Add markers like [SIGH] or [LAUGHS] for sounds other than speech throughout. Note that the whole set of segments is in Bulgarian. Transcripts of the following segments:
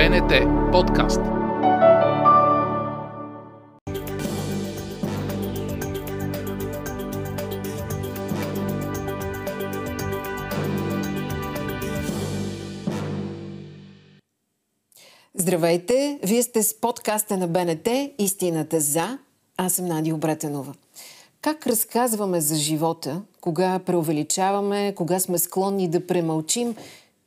БНТ подкаст. Здравейте! Вие сте с подкаста на БНТ Истината за. Аз съм Надя Обретенова. Как разказваме за живота, кога преувеличаваме, кога сме склонни да премълчим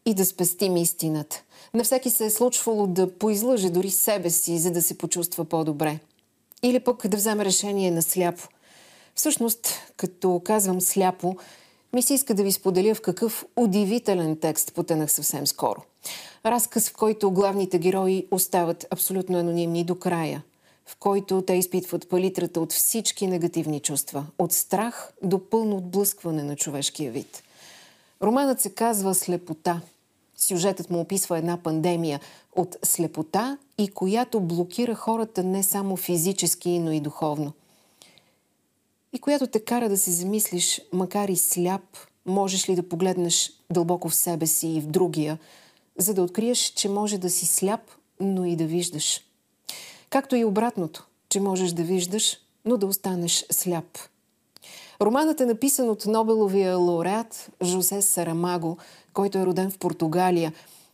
и да спестим истината? На всеки се е случвало да поизлъже дори себе си, за да се почувства по-добре. Или пък да вземе решение на сляпо. Всъщност, като казвам сляпо, ми се иска да ви споделя в какъв удивителен текст потънах съвсем скоро. Разказ, в който главните герои остават абсолютно анонимни до края, в който те изпитват палитрата от всички негативни чувства, от страх до пълно отблъскване на човешкия вид. Романът се казва Слепота – Сюжетът му описва една пандемия от слепота и която блокира хората не само физически, но и духовно. И която те кара да се замислиш, макар и сляп, можеш ли да погледнеш дълбоко в себе си и в другия, за да откриеш, че може да си сляп, но и да виждаш. Както и обратното, че можеш да виждаш, но да останеш сляп. Романът е написан от Нобеловия лауреат Жосе Сарамаго – който е роден в Португалия,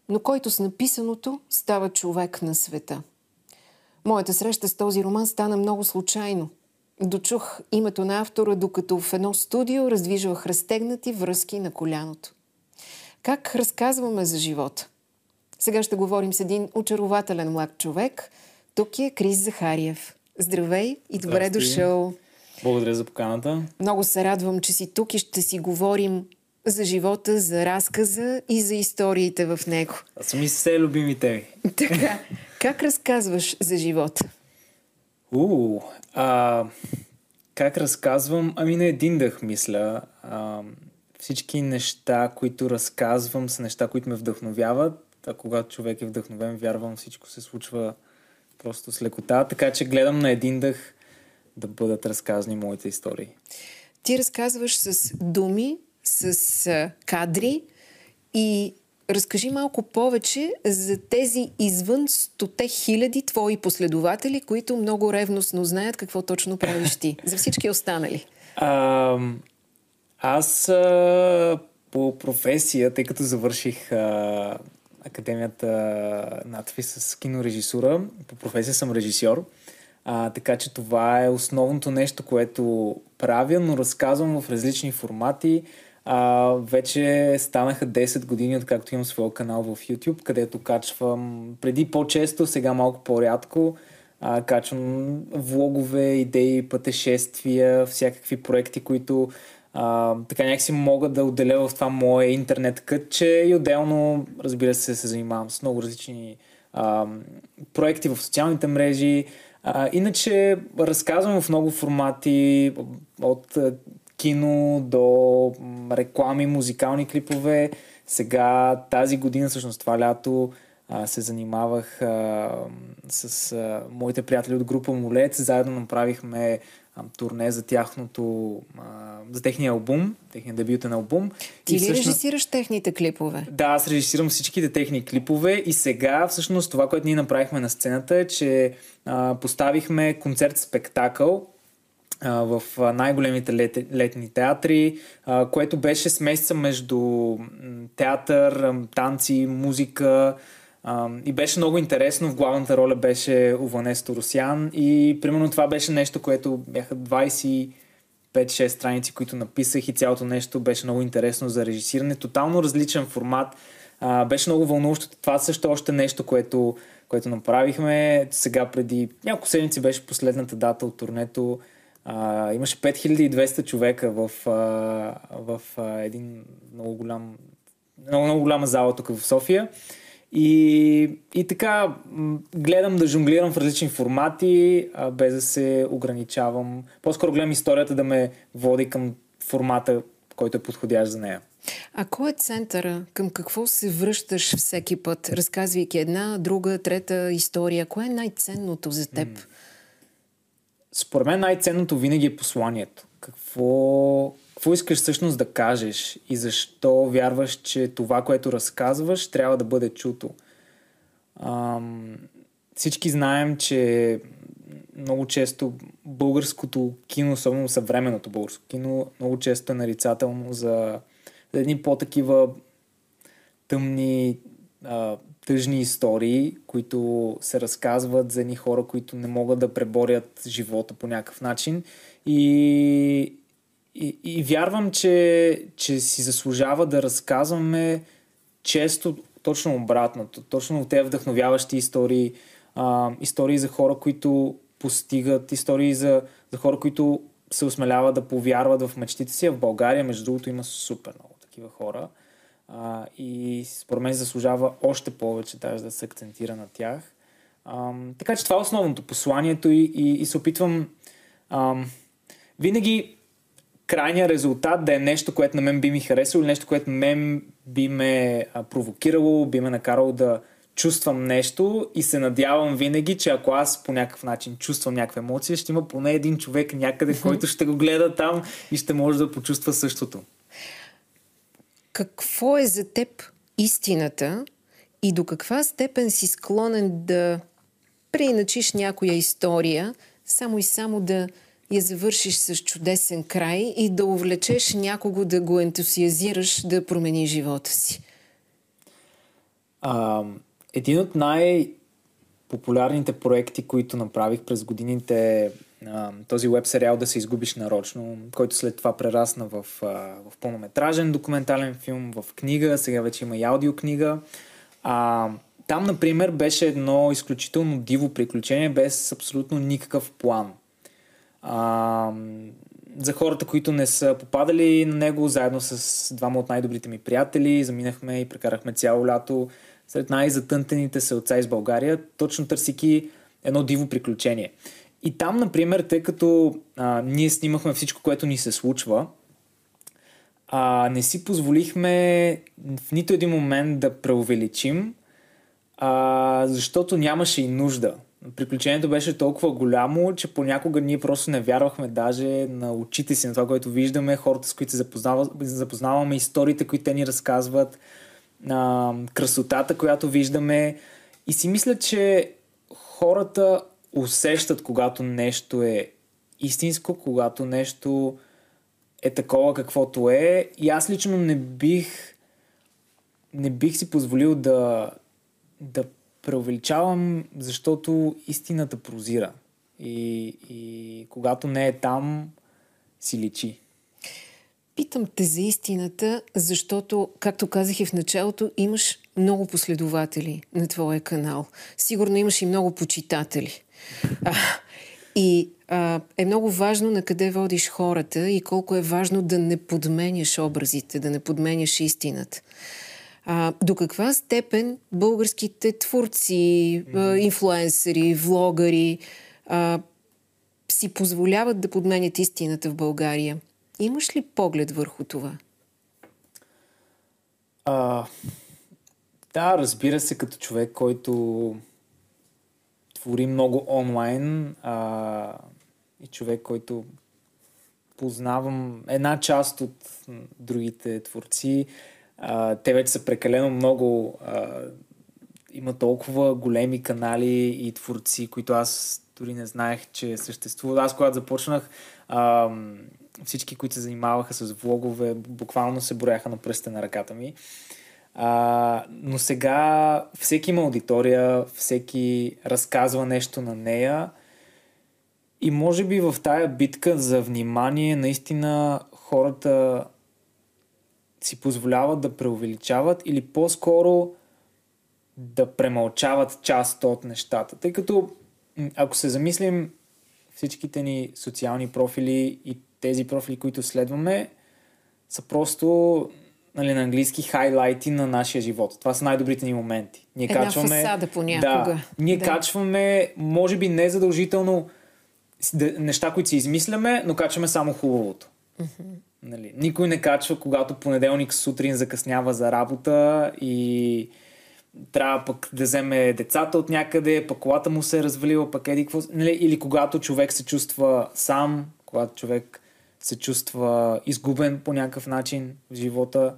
но който с написаното става човек на света. Моята среща с този роман стана много случайно. Дочух името на автора, докато в едно студио раздвижвах разтегнати връзки на коляното. Как разказваме за живота? Сега ще говорим с един очарователен млад човек. Тук е Крис Захариев. Здравей и добре Здрасти. дошъл. Благодаря за поканата. Много се радвам, че си тук и ще си говорим за живота, за разказа и за историите в него. Това са ми все любими теми. Така, как разказваш за живота? У, а, как разказвам? Ами на един дъх мисля. А, всички неща, които разказвам, са неща, които ме вдъхновяват. А когато човек е вдъхновен, вярвам, всичко се случва просто с лекота. Така че гледам на един дъх да бъдат разказани моите истории. Ти разказваш с думи, с кадри и разкажи малко повече за тези извън стоте хиляди твои последователи, които много ревностно знаят какво точно правиш ти. За всички останали. [LAUGHS] А, аз а, по професия, тъй като завърших а, академията надфи с кинорежисура, по професия съм режисьор. А, така че това е основното нещо, което правя, но разказвам в различни формати. А, вече станаха 10 години, откакто имам своя канал в YouTube, където качвам преди по-често, сега малко по-рядко. А, качвам влогове, идеи, пътешествия, всякакви проекти, които а, така някакси мога да отделя в това мое интернет кътче и отделно, разбира се, се занимавам с много различни а, проекти в социалните мрежи. А, иначе разказвам в много формати от кино до реклами, музикални клипове. Сега тази година, всъщност това лято, се занимавах а, с а, моите приятели от група Молец. Заедно направихме а, турне за тяхното, а, за техния албум, техния дебютен албум. Ти и ли всъщност... режисираш техните клипове? Да, аз режисирам всичките техни клипове и сега всъщност това, което ние направихме на сцената е, че а, поставихме концерт-спектакъл в най-големите лет, летни театри, което беше смесица между театър, танци, музика и беше много интересно. В главната роля беше Уванес Торосян и примерно това беше нещо, което бяха 25-6 страници, които написах и цялото нещо беше много интересно за режисиране. Тотално различен формат. беше много вълнуващо. Това също е още нещо, което, което направихме. Сега преди няколко седмици беше последната дата от турнето а, имаше 5200 човека в, а, в а, един много голям много, много голяма зала тук в София. И, и така гледам да жонглирам в различни формати, а, без да се ограничавам. По-скоро гледам историята да ме води към формата, който е подходящ за нея. А кой е центъра? Към какво се връщаш всеки път, разказвайки една, друга, трета история? Кое е най-ценното за теб? Mm според мен най-ценното винаги е посланието. Какво, какво искаш всъщност да кажеш и защо вярваш, че това, което разказваш, трябва да бъде чуто. Ам, всички знаем, че много често българското кино, особено съвременното българско кино, много често е нарицателно за, за едни по-такива тъмни, а, тъжни истории, които се разказват за едни хора, които не могат да преборят живота по някакъв начин. И, и, и вярвам, че, че си заслужава да разказваме често точно обратното. Точно те вдъхновяващи истории, а, истории за хора, които постигат, истории за, за хора, които се осмеляват да повярват в мечтите си. В България, между другото, има супер много такива хора. А, и според мен заслужава още повече даже да се акцентира на тях. А, така че това е основното посланието и, и, и се опитвам а, винаги крайния резултат да е нещо, което на мен би ми харесало или нещо, което мен би ме провокирало, би ме накарало да чувствам нещо и се надявам винаги, че ако аз по някакъв начин чувствам някаква емоция, ще има поне един човек някъде, [LAUGHS] който ще го гледа там и ще може да почувства същото. Какво е за теб истината и до каква степен си склонен да преиначиш някоя история, само и само да я завършиш с чудесен край и да увлечеш някого да го ентусиазираш да промени живота си? А, един от най- популярните проекти, които направих през годините този веб сериал да се изгубиш нарочно, който след това прерасна в, в пълнометражен документален филм, в книга, сега вече има и аудиокнига. А, там, например, беше едно изключително диво приключение без абсолютно никакъв план. А, за хората, които не са попадали на него, заедно с двама от най-добрите ми приятели, заминахме и прекарахме цяло лято сред най-затънтените се отца из България, точно търсики едно диво приключение. И там, например, тъй като а, ние снимахме всичко, което ни се случва, а, не си позволихме в нито един момент да преувеличим, а, защото нямаше и нужда. Приключението беше толкова голямо, че понякога ние просто не вярвахме даже на очите си, на това, което виждаме, хората, с които се запознаваме, историите, които те ни разказват, а, красотата, която виждаме. И си мисля, че хората усещат, когато нещо е истинско, когато нещо е такова каквото е. И аз лично не бих не бих си позволил да, да преувеличавам, защото истината прозира. И, и когато не е там, си личи. Питам те за истината, защото, както казах и в началото, имаш много последователи на твоя канал. Сигурно имаш и много почитатели. А, и а, е много важно на къде водиш хората и колко е важно да не подменяш образите, да не подменяш истината. А, до каква степен българските творци, а, инфлуенсъри, влогари а, си позволяват да подменят истината в България? Имаш ли поглед върху това? А, да, разбира се, като човек, който твори много онлайн а, и човек, който познавам една част от другите творци. А, те вече са прекалено много. А, има толкова големи канали и творци, които аз дори не знаех, че съществуват. Аз, когато започнах, а, всички, които се занимаваха с влогове, буквално се брояха на пръста на ръката ми. А, но сега всеки има аудитория, всеки разказва нещо на нея и може би в тая битка за внимание наистина хората си позволяват да преувеличават или по-скоро да премълчават част от нещата. Тъй като ако се замислим всичките ни социални профили и тези профили, които следваме, са просто нали, на английски хайлайти на нашия живот. Това са най-добрите ни моменти. Ние Една качваме, фасада понякога. Да, ние да. качваме, може би не задължително неща, които си измисляме, но качваме само хубавото. Mm-hmm. Нали, никой не качва, когато понеделник сутрин закъснява за работа и трябва пък да вземе децата от някъде, пък колата му се е развалила, пък еди какво... Нали, или когато човек се чувства сам, когато човек се чувства изгубен по някакъв начин в живота.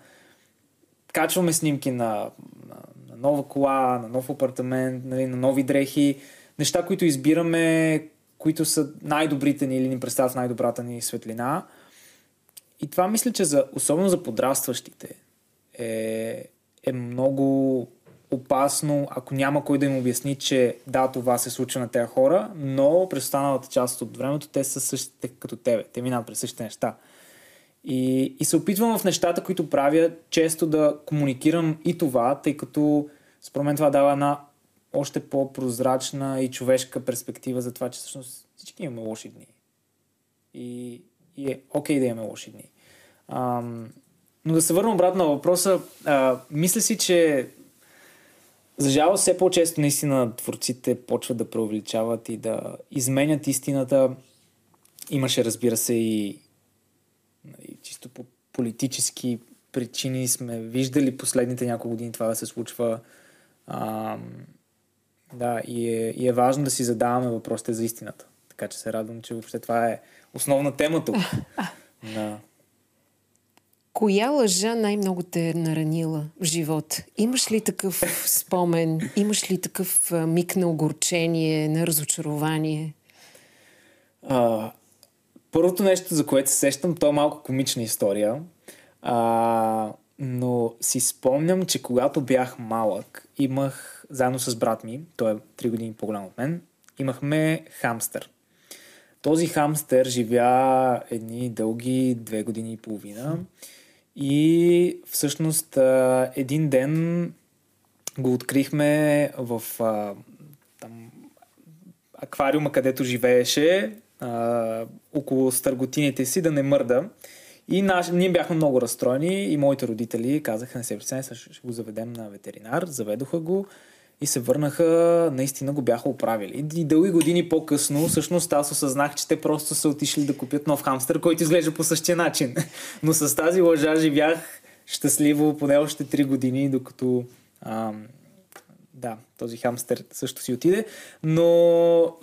Качваме снимки на, на, на нова кола, на нов апартамент, нали, на нови дрехи. Неща, които избираме, които са най-добрите ни или ни представят най-добрата ни светлина. И това мисля, че за, особено за подрастващите е, е много опасно, ако няма кой да им обясни, че да, това се случва на тези хора, но през останалата част от времето те са същите като тебе. Те минават през същите неща. И, и се опитвам в нещата, които правя, често да комуникирам и това, тъй като според мен това дава една още по-прозрачна и човешка перспектива за това, че всъщност всички имаме лоши дни. И, и е окей okay да имаме лоши дни. Ам, но да се върна обратно на въпроса, а, мисля си, че за жалост все по-често наистина творците почват да преувеличават и да изменят истината. Имаше, разбира се, и нали, чисто по политически причини сме виждали последните няколко години това да се случва. А, да, и е, и е важно да си задаваме въпросите за истината. Така че се радвам, че въобще това е основна тема тук. [LAUGHS] да. Коя лъжа най-много те е наранила в живота? Имаш ли такъв спомен? Имаш ли такъв миг на огорчение, на разочарование? А, първото нещо, за което се сещам, то е малко комична история. А, но си спомням, че когато бях малък, имах, заедно с брат ми, той е 3 години по-голям от мен, имахме хамстър. Този хамстър живя едни дълги две години и половина. И всъщност един ден го открихме в там, аквариума, където живееше, а, около стърготините си, да не мърда. И наш, ние бяхме много разстроени и моите родители казаха, не се притесняй, ще го заведем на ветеринар. Заведоха го и се върнаха, наистина го бяха оправили. И дълги години по-късно, всъщност аз осъзнах, че те просто са отишли да купят нов хамстър, който изглежда по същия начин. [LAUGHS] Но с тази лъжа живях щастливо поне още 3 години, докато ам, да, този хамстер също си отиде. Но,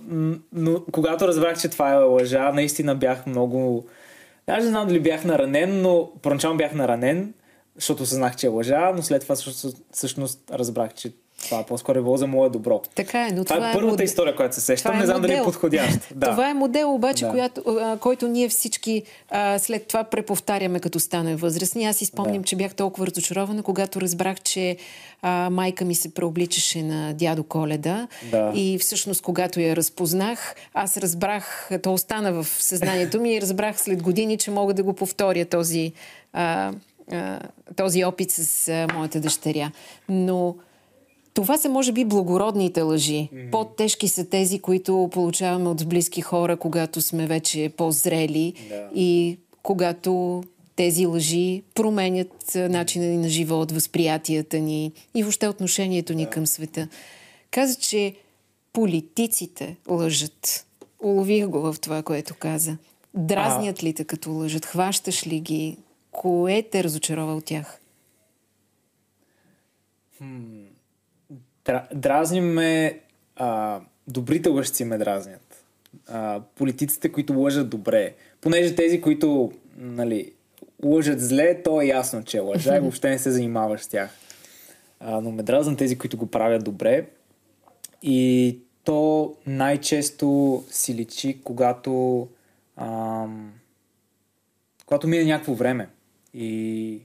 но когато разбрах, че това е лъжа, наистина бях много... Даже не знам дали бях наранен, но поначално бях наранен, защото съзнах, че е лъжа, но след това всъщност разбрах, че това по-скоро е било за мое добро. Така е, но това, това е първата модел. история, която се сещам. Е не знам модел. дали е подходящ. [LAUGHS] Да. Това е модел, обаче, да. която, който ние всички а, след това преповтаряме, като стане възрастни. Аз си спомням, да. че бях толкова разочарована, когато разбрах, че а, майка ми се преобличаше на дядо Коледа. Да. И всъщност, когато я разпознах, аз разбрах, то остана в съзнанието ми и разбрах след години, че мога да го повторя този, а, а, този опит с а, моята дъщеря. Но това са, може би, благородните лъжи. Mm-hmm. По-тежки са тези, които получаваме от близки хора, когато сме вече по-зрели yeah. и когато тези лъжи променят начина ни на живот, възприятията ни и въобще отношението ни yeah. към света. Каза, че политиците лъжат. Улових го в това, което каза. Дразнят а... ли те като лъжат? Хващаш ли ги? Кое те разочарова от тях? Hmm. Дразни ме... А, добрите лъжци ме дразнят. А, политиците, които лъжат добре. Понеже тези, които нали, лъжат зле, то е ясно, че лъжа и въобще не се занимаваш с тях. А, но ме дразнат тези, които го правят добре. И то най-често си личи, когато, ам, когато мине някакво време. И,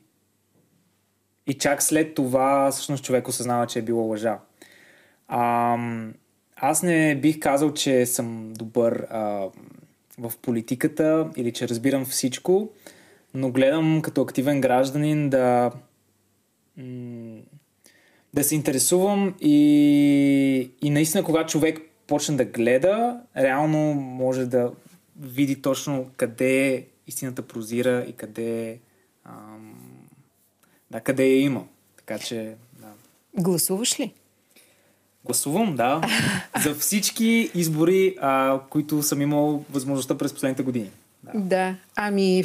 и чак след това всъщност човек осъзнава, че е било лъжа. А, аз не бих казал, че съм добър а, в политиката или че разбирам всичко, но гледам като активен гражданин да, да се интересувам и, и наистина, когато човек почне да гледа, реално може да види точно къде истината прозира и къде, ам, да, къде я има. Така че, да. Гласуваш ли? Гласувам, да. за всички избори, а, които съм имал възможността през последните години. Да, да. ами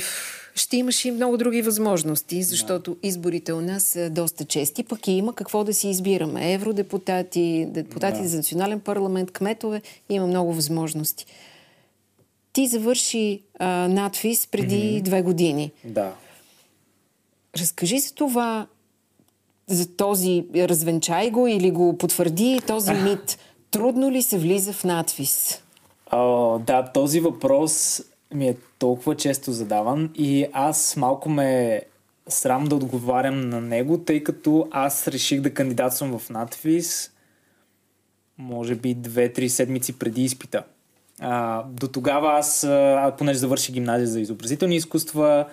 ще имаш и много други възможности, защото да. изборите у нас са доста чести, пък и има какво да си избираме. Евродепутати, депутати да. за национален парламент, кметове, има много възможности. Ти завърши а, надфис преди mm-hmm. две години. Да. Разкажи за това за този развенчай го или го потвърди този [LAUGHS] мит. Трудно ли се влиза в надвис? О, да, този въпрос ми е толкова често задаван и аз малко ме срам да отговарям на него, тъй като аз реших да кандидатствам в надвис може би 2-3 седмици преди изпита. А, до тогава аз, а, понеже завърших гимназия за изобразителни изкуства,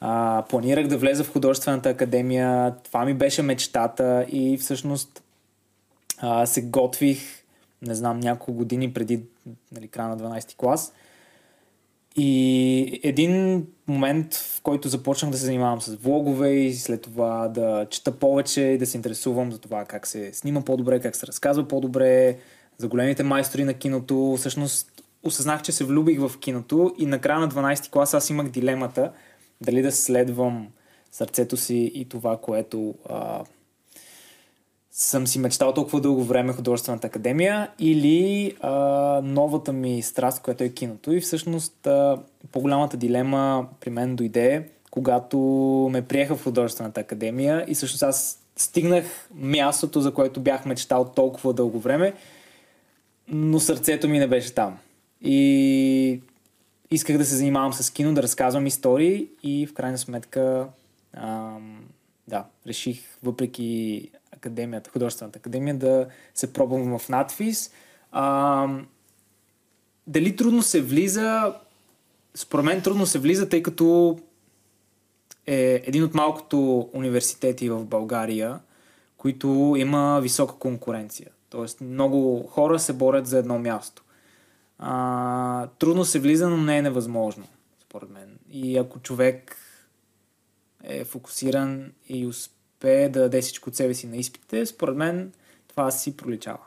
а, планирах да влеза в художествената академия. Това ми беше мечтата и всъщност а, се готвих, не знам, няколко години преди нали, края на 12 клас. И един момент, в който започнах да се занимавам с влогове и след това да чета повече и да се интересувам за това как се снима по-добре, как се разказва по-добре, за големите майстори на киното. Всъщност осъзнах, че се влюбих в киното и накрая на 12 клас аз имах дилемата дали да следвам сърцето си и това, което а, съм си мечтал толкова дълго време художествената академия или а, новата ми страст, която е киното. И всъщност а, по-голямата дилема при мен дойде, когато ме приеха в художествената академия и всъщност аз стигнах мястото, за което бях мечтал толкова дълго време, но сърцето ми не беше там. И исках да се занимавам с кино, да разказвам истории и в крайна сметка ам, да, реших, въпреки академията, художествената академия, да се пробвам в надфис. Ам, дали трудно се влиза? Според мен трудно се влиза, тъй като е един от малкото университети в България, които има висока конкуренция. Тоест много хора се борят за едно място. А, трудно се влиза, но не е невъзможно, според мен. И ако човек е фокусиран и успее да даде всичко от себе си на изпитите, според мен това си проличава.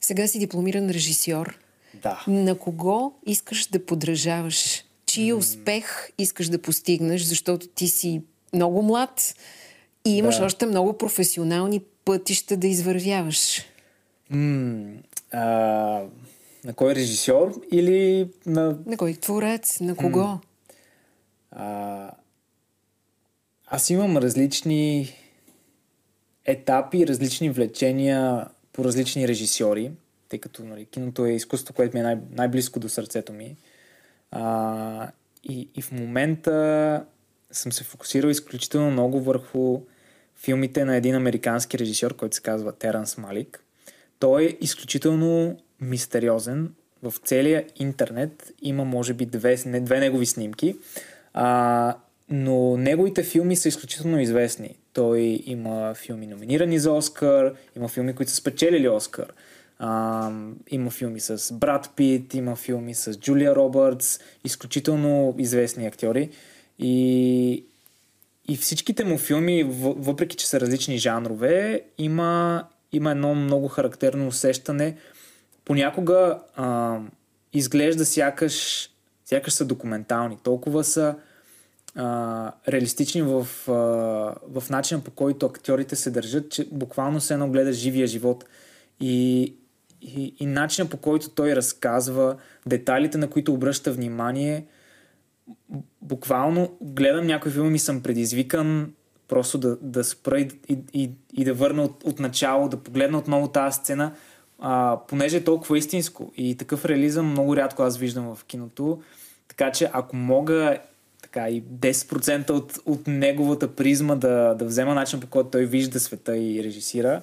Сега си дипломиран режисьор. Да. На кого искаш да подражаваш? Чий успех искаш да постигнеш, защото ти си много млад и имаш Да. още много професионални пътища да извървяваш. М- а, на кой режисьор или на На кой творец? На кого? А, аз имам различни етапи, различни влечения по различни режисьори, тъй като нали, киното е изкуство, което ми е най- най-близко до сърцето ми. А, и, и в момента съм се фокусирал изключително много върху филмите на един американски режисьор, който се казва Теранс Малик. Той е изключително мистериозен. В целия интернет има, може би, две, не, две негови снимки, а, но неговите филми са изключително известни. Той има филми номинирани за Оскар, има филми, които са спечелили Оскар. А, има филми с Брат Пит, има филми с Джулия Робъртс, изключително известни актьори. И, и всичките му филми, въ- въпреки че са различни жанрове, има, има едно много характерно усещане. Понякога а, изглежда сякаш, сякаш са документални. Толкова са а, реалистични в, а, в начина по който актьорите се държат, че буквално се едно гледа живия живот. И, и, и начина по който той разказва, детайлите на които обръща внимание, буквално гледам някои филми и съм предизвикан просто да, да спра и, и, и, и да върна от, от начало, да погледна отново тази сцена, а, понеже е толкова истинско. И такъв реализъм много рядко аз виждам в киното. Така че ако мога така и 10% от, от неговата призма да, да взема начин по който той вижда света и режисира,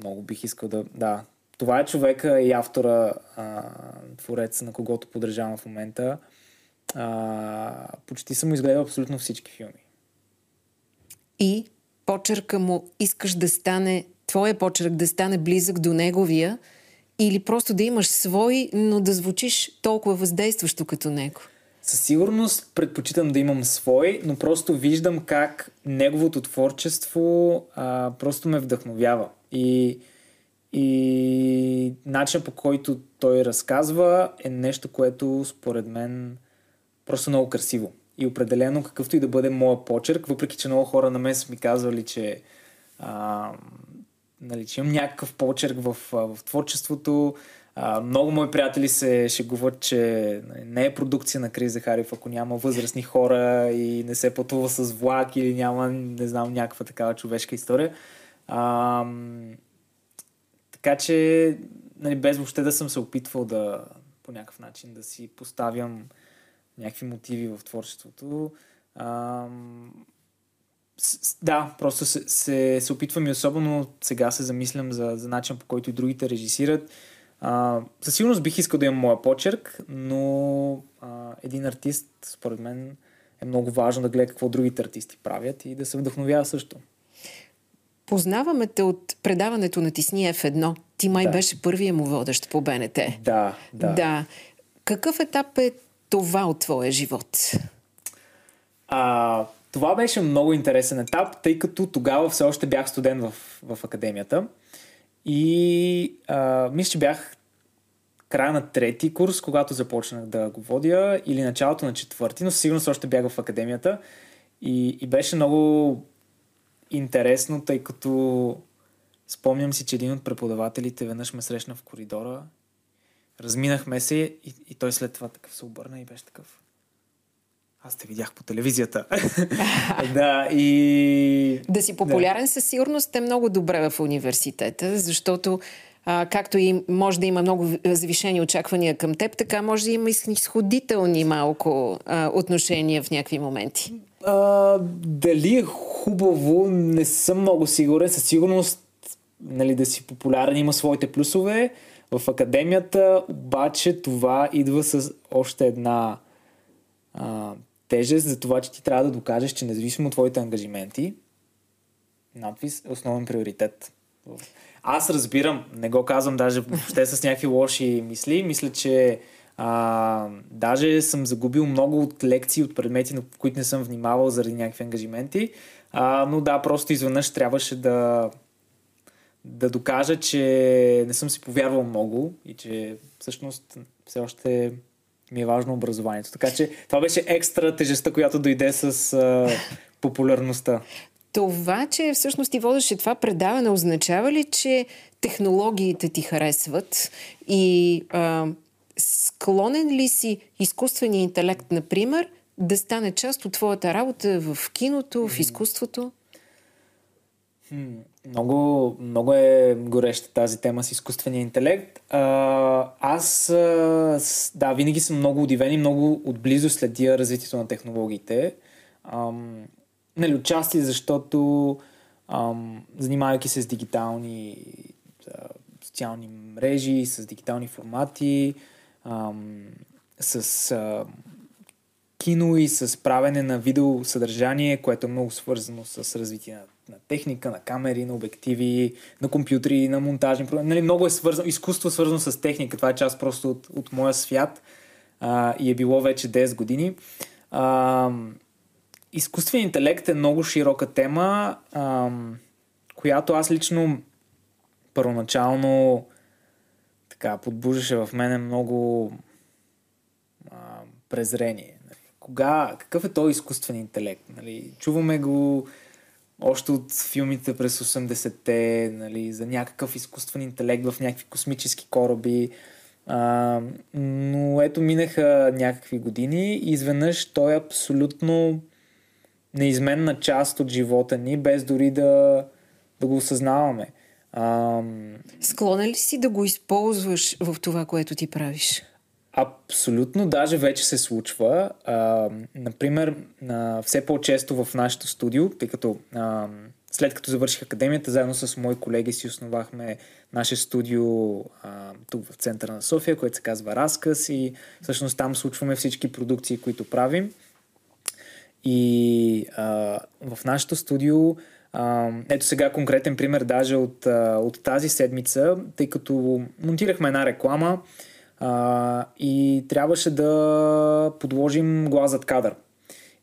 много бих искал да... Да, това е човека и автора, а, творец, на когото поддържавам в момента. А, почти съм изгледал абсолютно всички филми. И почерка му искаш да стане, твоя почерк да стане близък до неговия или просто да имаш свой, но да звучиш толкова въздействащо като него? Със сигурност предпочитам да имам свой, но просто виждам как неговото творчество а, просто ме вдъхновява. И, и начинът по който той разказва е нещо, което според мен просто много красиво. И определено какъвто и да бъде моя почерк, въпреки че много хора на мен са ми казвали, че, а, нали, че имам някакъв почерк в, в творчеството, А, много мои приятели се шегуват, че нали, не е продукция на Крис Захарев, ако няма възрастни хора и не се пътува с влак или няма, не знам, някаква такава човешка история. А, така че, нали, без въобще да съм се опитвал да по някакъв начин да си поставям някакви мотиви в творчеството. А, да, просто се, се, се опитвам и особено сега се замислям за, за начин по който и другите режисират. А, със сигурност бих искал да имам моя почерк, но а, един артист, според мен, е много важно да гледа какво другите артисти правят и да се вдъхновява също. Познаваме те от предаването на Тисни F1. Ти май да. беше първия му водещ по БНТ. Да, да. да. Какъв етап е това от твоя живот? А, това беше много интересен етап, тъй като тогава все още бях студент в, в академията. И а, мисля, че бях края на трети курс, когато започнах да го водя, или началото на четвърти, но сигурно още бях в академията. И, и беше много интересно, тъй като спомням си, че един от преподавателите веднъж ме срещна в коридора, разминахме се и, и той след това такъв се обърна и беше такъв. Аз те видях по телевизията. [LAUGHS] да, и... Да си популярен да. със сигурност е много добре в университета, защото а, както и може да има много завишени очаквания към теб, така може да има и изходителни малко а, отношения в някакви моменти. А, дали е хубаво, не съм много сигурен. Със сигурност нали, да си популярен има своите плюсове. В академията обаче това идва с още една а, тежест за това, че ти трябва да докажеш, че независимо от твоите ангажименти, надвис е основен приоритет. Аз разбирам, не го казвам даже въобще с някакви лоши мисли. Мисля, че а, даже съм загубил много от лекции, от предмети, на които не съм внимавал заради някакви ангажименти. А, но да, просто изведнъж трябваше да, да докажа, че не съм си повярвал много и че всъщност все още ми е важно образованието. Така че това беше екстра тежестта, която дойде с а, популярността. Това, че всъщност ти водеше това предаване, означава ли, че технологиите ти харесват и а, склонен ли си изкуствения интелект, например, да стане част от твоята работа в киното, в изкуството? Много, много е гореща тази тема с изкуствения интелект. А, аз, да, винаги съм много удивен и много отблизо следя развитието на технологиите. Ам, нали, отчасти, защото ам, занимавайки се с дигитални а, социални мрежи, с дигитални формати, ам, с а, кино и с правене на видеосъдържание, което е много свързано с развитие на на техника, на камери, на обективи, на компютри, на монтажни програми. Нали, много е свързано, изкуство е свързано с техника. Това е част просто от, от моя свят а, и е било вече 10 години. А, изкуственият интелект е много широка тема, а, която аз лично първоначално така подбуждаше в мене много а, презрение. Нали, кога, какъв е този изкуствен интелект? Нали, чуваме го още от филмите през 80-те, нали, за някакъв изкуствен интелект в някакви космически кораби. А, но ето минаха някакви години и изведнъж той е абсолютно неизменна част от живота ни, без дори да, да го осъзнаваме. А, Склонен ли си да го използваш в това, което ти правиш? Абсолютно, даже вече се случва. А, например, а, все по-често в нашото студио, тъй като а, след като завърших академията, заедно с мои колеги си основахме наше студио а, тук в центъра на София, което се казва Разказ и всъщност там случваме всички продукции, които правим. И а, в нашото студио а, ето сега конкретен пример даже от, а, от тази седмица, тъй като монтирахме една реклама, а, и трябваше да подложим глас зад кадър.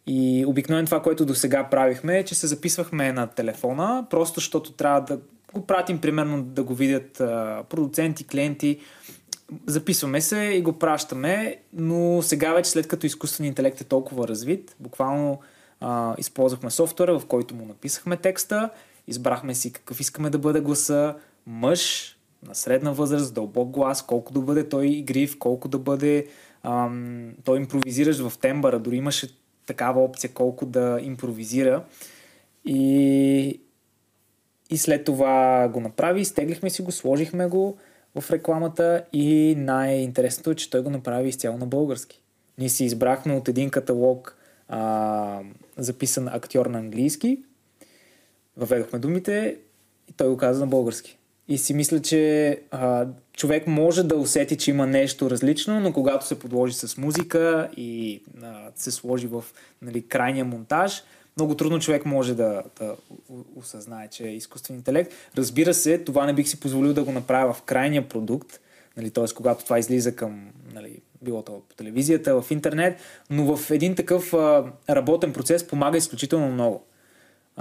И обикновено това, което до сега правихме, е, че се записвахме на телефона, просто защото трябва да го пратим, примерно да го видят а, продуценти, клиенти. Записваме се и го пращаме, но сега вече след като изкуственият интелект е толкова развит, буквално а, използвахме софтуера, в който му написахме текста, избрахме си какъв искаме да бъде гласа, мъж, на средна възраст, дълбок глас, колко да бъде той игрив, колко да бъде ам, той импровизираш в тембъра, дори имаше такава опция колко да импровизира. И, и след това го направи, изтеглихме си го, сложихме го в рекламата и най-интересното е, че той го направи изцяло на български. Ние си избрахме от един каталог а, записан актьор на английски, въведохме думите и той го каза на български. И си мисля, че а, човек може да усети, че има нещо различно, но когато се подложи с музика и а, се сложи в нали, крайния монтаж, много трудно човек може да, да осъзнае, че е изкуствен интелект. Разбира се, това не бих си позволил да го направя в крайния продукт, нали, т.е. когато това излиза към, нали, било то по телевизията, в интернет, но в един такъв а, работен процес помага изключително много.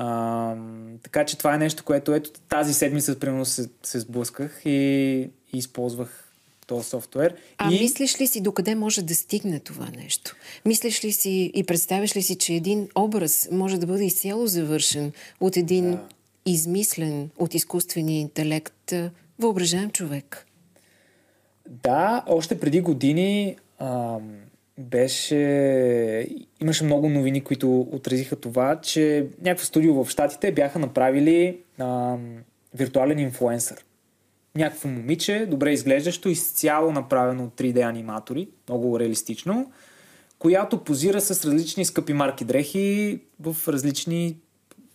А, така че това е нещо, което ето тази седмица примерно се, се сблъсках и, и използвах този софтуер. А и... мислиш ли си докъде може да стигне това нещо? Мислиш ли си и представяш ли си, че един образ може да бъде изцяло завършен от един да. измислен от изкуствения интелект въображаем човек? Да, още преди години ам, беше... Имаше много новини, които отразиха това, че някакво студио в Штатите бяха направили ам, виртуален инфлуенсър. Някакво момиче, добре изглеждащо, изцяло направено от 3D аниматори, много реалистично, която позира с различни скъпи марки дрехи в различни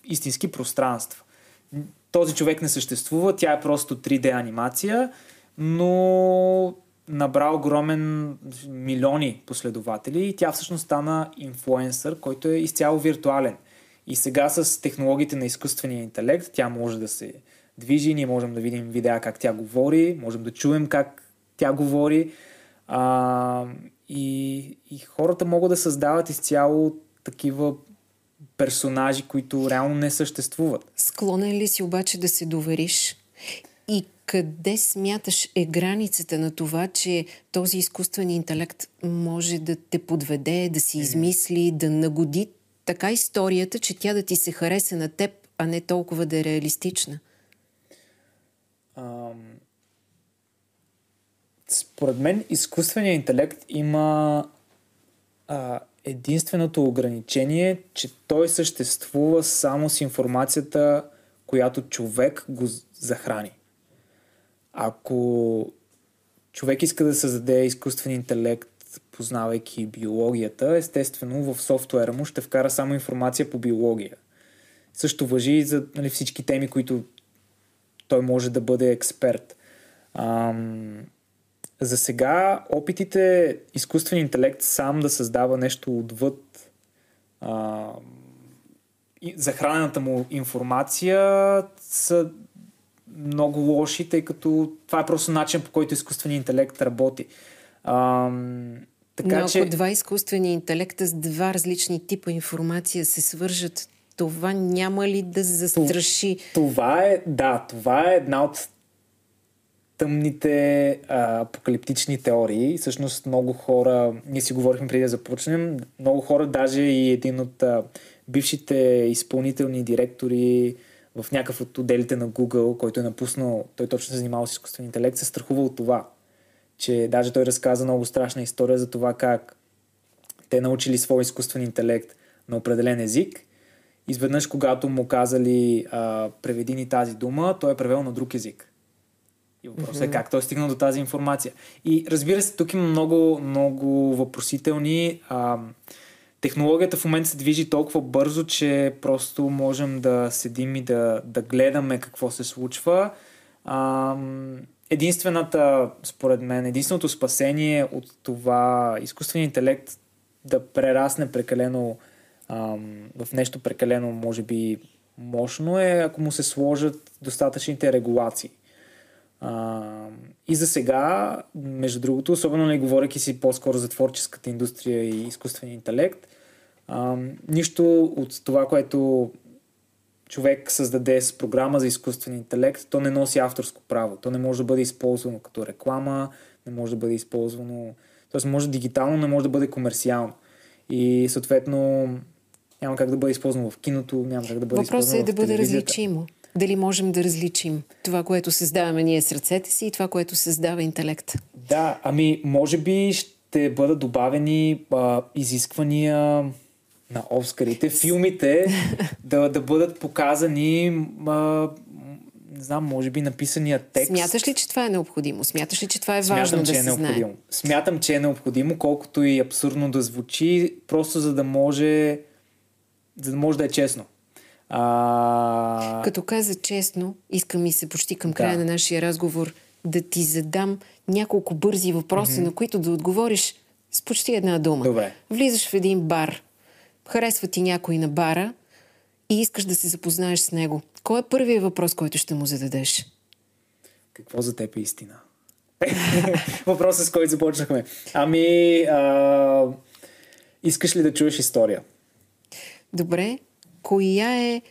истински пространства. Този човек не съществува, тя е просто 3D анимация, но набра огромен милиони последователи и тя всъщност стана инфлуенсър, който е изцяло виртуален. И сега с технологиите на изкуствения интелект тя може да се движи, ние можем да видим видеа как тя говори, можем да чуем как тя говори а, и, и хората могат да създават изцяло такива персонажи, които реално не съществуват. Склонен ли си обаче да се довериш? И къде смяташ е границата на това, че този изкуствен интелект може да те подведе, да си измисли, да нагоди така историята, че тя да ти се хареса на теб, а не толкова да е реалистична? Ам... Според мен изкуственият интелект има а, единственото ограничение, че той съществува само с информацията, която човек го захрани. Ако човек иска да създаде изкуствен интелект, познавайки биологията, естествено в софтуера му ще вкара само информация по биология. Също въжи и за нали, всички теми, които той може да бъде експерт. Ам, за сега опитите изкуствен интелект сам да създава нещо отвъд а, захранената му информация са много лоши, тъй като това е просто начин по който изкуственият интелект работи. Ам, така, Но че... ако два изкуствени интелекта с два различни типа информация се свържат, това няма ли да застраши? Това е, да, това е една от тъмните а, апокалиптични теории. Всъщност много хора, ние си говорихме преди да започнем, много хора, даже и един от а, бившите изпълнителни директори в някакъв от отделите на Google, който е напуснал, той точно се занимава с изкуствен интелект, се страхува от това. Че даже той разказа много страшна история за това как те научили своя изкуствен интелект на определен език. Изведнъж, когато му казали а, преведи ни тази дума, той е превел на друг език. И въпросът mm-hmm. е как той е стигнал до тази информация. И разбира се, тук има много, много въпросителни. А, технологията в момента се движи толкова бързо, че просто можем да седим и да, да гледаме какво се случва. Единствената, според мен, единственото спасение от това изкуственият интелект да прерасне прекалено в нещо прекалено, може би, мощно е, ако му се сложат достатъчните регулации. А, и за сега, между другото, особено не говоряки си по-скоро за творческата индустрия и изкуствения интелект, а, нищо от това, което човек създаде с програма за изкуствен интелект, то не носи авторско право. То не може да бъде използвано като реклама, не може да бъде използвано. Тоест, може дигитално, не може да бъде комерциално. И съответно няма как да бъде използвано в киното, няма как да бъде Въпросът използвано е да бъде различимо. Дали можем да различим това, което създаваме ние с ръцете си и това, което създава интелект. Да, ами може би ще бъдат добавени а, изисквания на Оскарите, филмите [LAUGHS] да, да бъдат показани а, не знам, може би написания текст. Смяташ ли, че това е необходимо? Смяташ ли, че това е важно Смятам, да че е се необходимо. знае? Смятам, че е необходимо, колкото и абсурдно да звучи, просто за да може за да може да е честно. А... Като каза честно, искам ми се почти към края да. на нашия разговор да ти задам няколко бързи въпроса, mm-hmm. на които да отговориш с почти една дума. Добре. Влизаш в един бар, харесва ти някой на бара и искаш да се запознаеш с него. Кой е първият въпрос, който ще му зададеш? Какво за теб е истина? [LAUGHS] Въпросът, с който започнахме. Ами, а... искаш ли да чуеш история? Добре. Коя е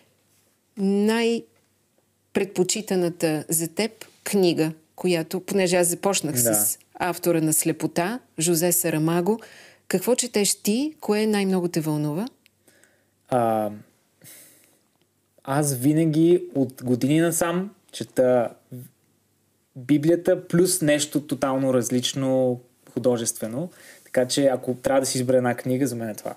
най-предпочитаната за теб книга, която, понеже аз започнах да. с автора на Слепота, Жозе Сарамаго, какво четеш ти? Кое най-много те вълнува? А, аз винаги от години насам чета Библията плюс нещо тотално различно художествено. Така че ако трябва да си избера една книга, за мен е това.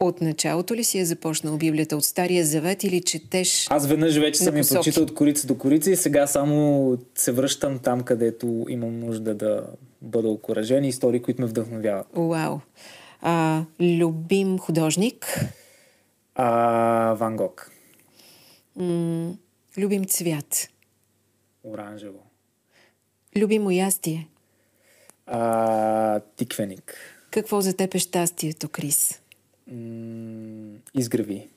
От началото ли си е започнал Библията от Стария Завет или четеш? Аз веднъж вече съм я прочитал от корица до корица и сега само се връщам там, където имам нужда да бъда окоръжен и истории, които ме вдъхновяват. Вау! А, любим художник? А, Ван Гог. М- любим цвят? Оранжево. Любимо ястие? А, тиквеник. Какво за теб е щастието, Крис? Изграви.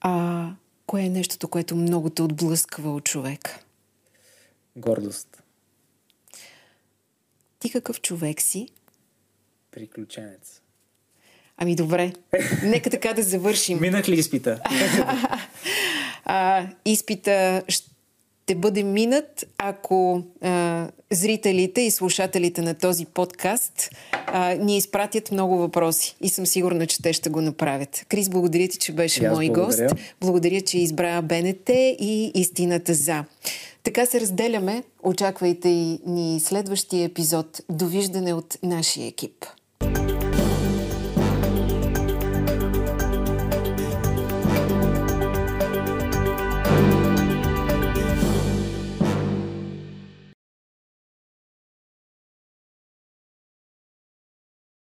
А кое е нещото, което много те отблъсква от човек? Гордост. Ти какъв човек си? Приключенец. Ами добре, нека така да завършим. Минах ли изпита? [LAUGHS] а, изпита ще ще бъде минат, ако а, зрителите и слушателите на този подкаст а, ни изпратят много въпроси. И съм сигурна, че те ще го направят. Крис, благодаря ти, че беше мой благодаря. гост. Благодаря, че избра БНТ и истината за. Така се разделяме. Очаквайте и ни следващия епизод. Довиждане от нашия екип.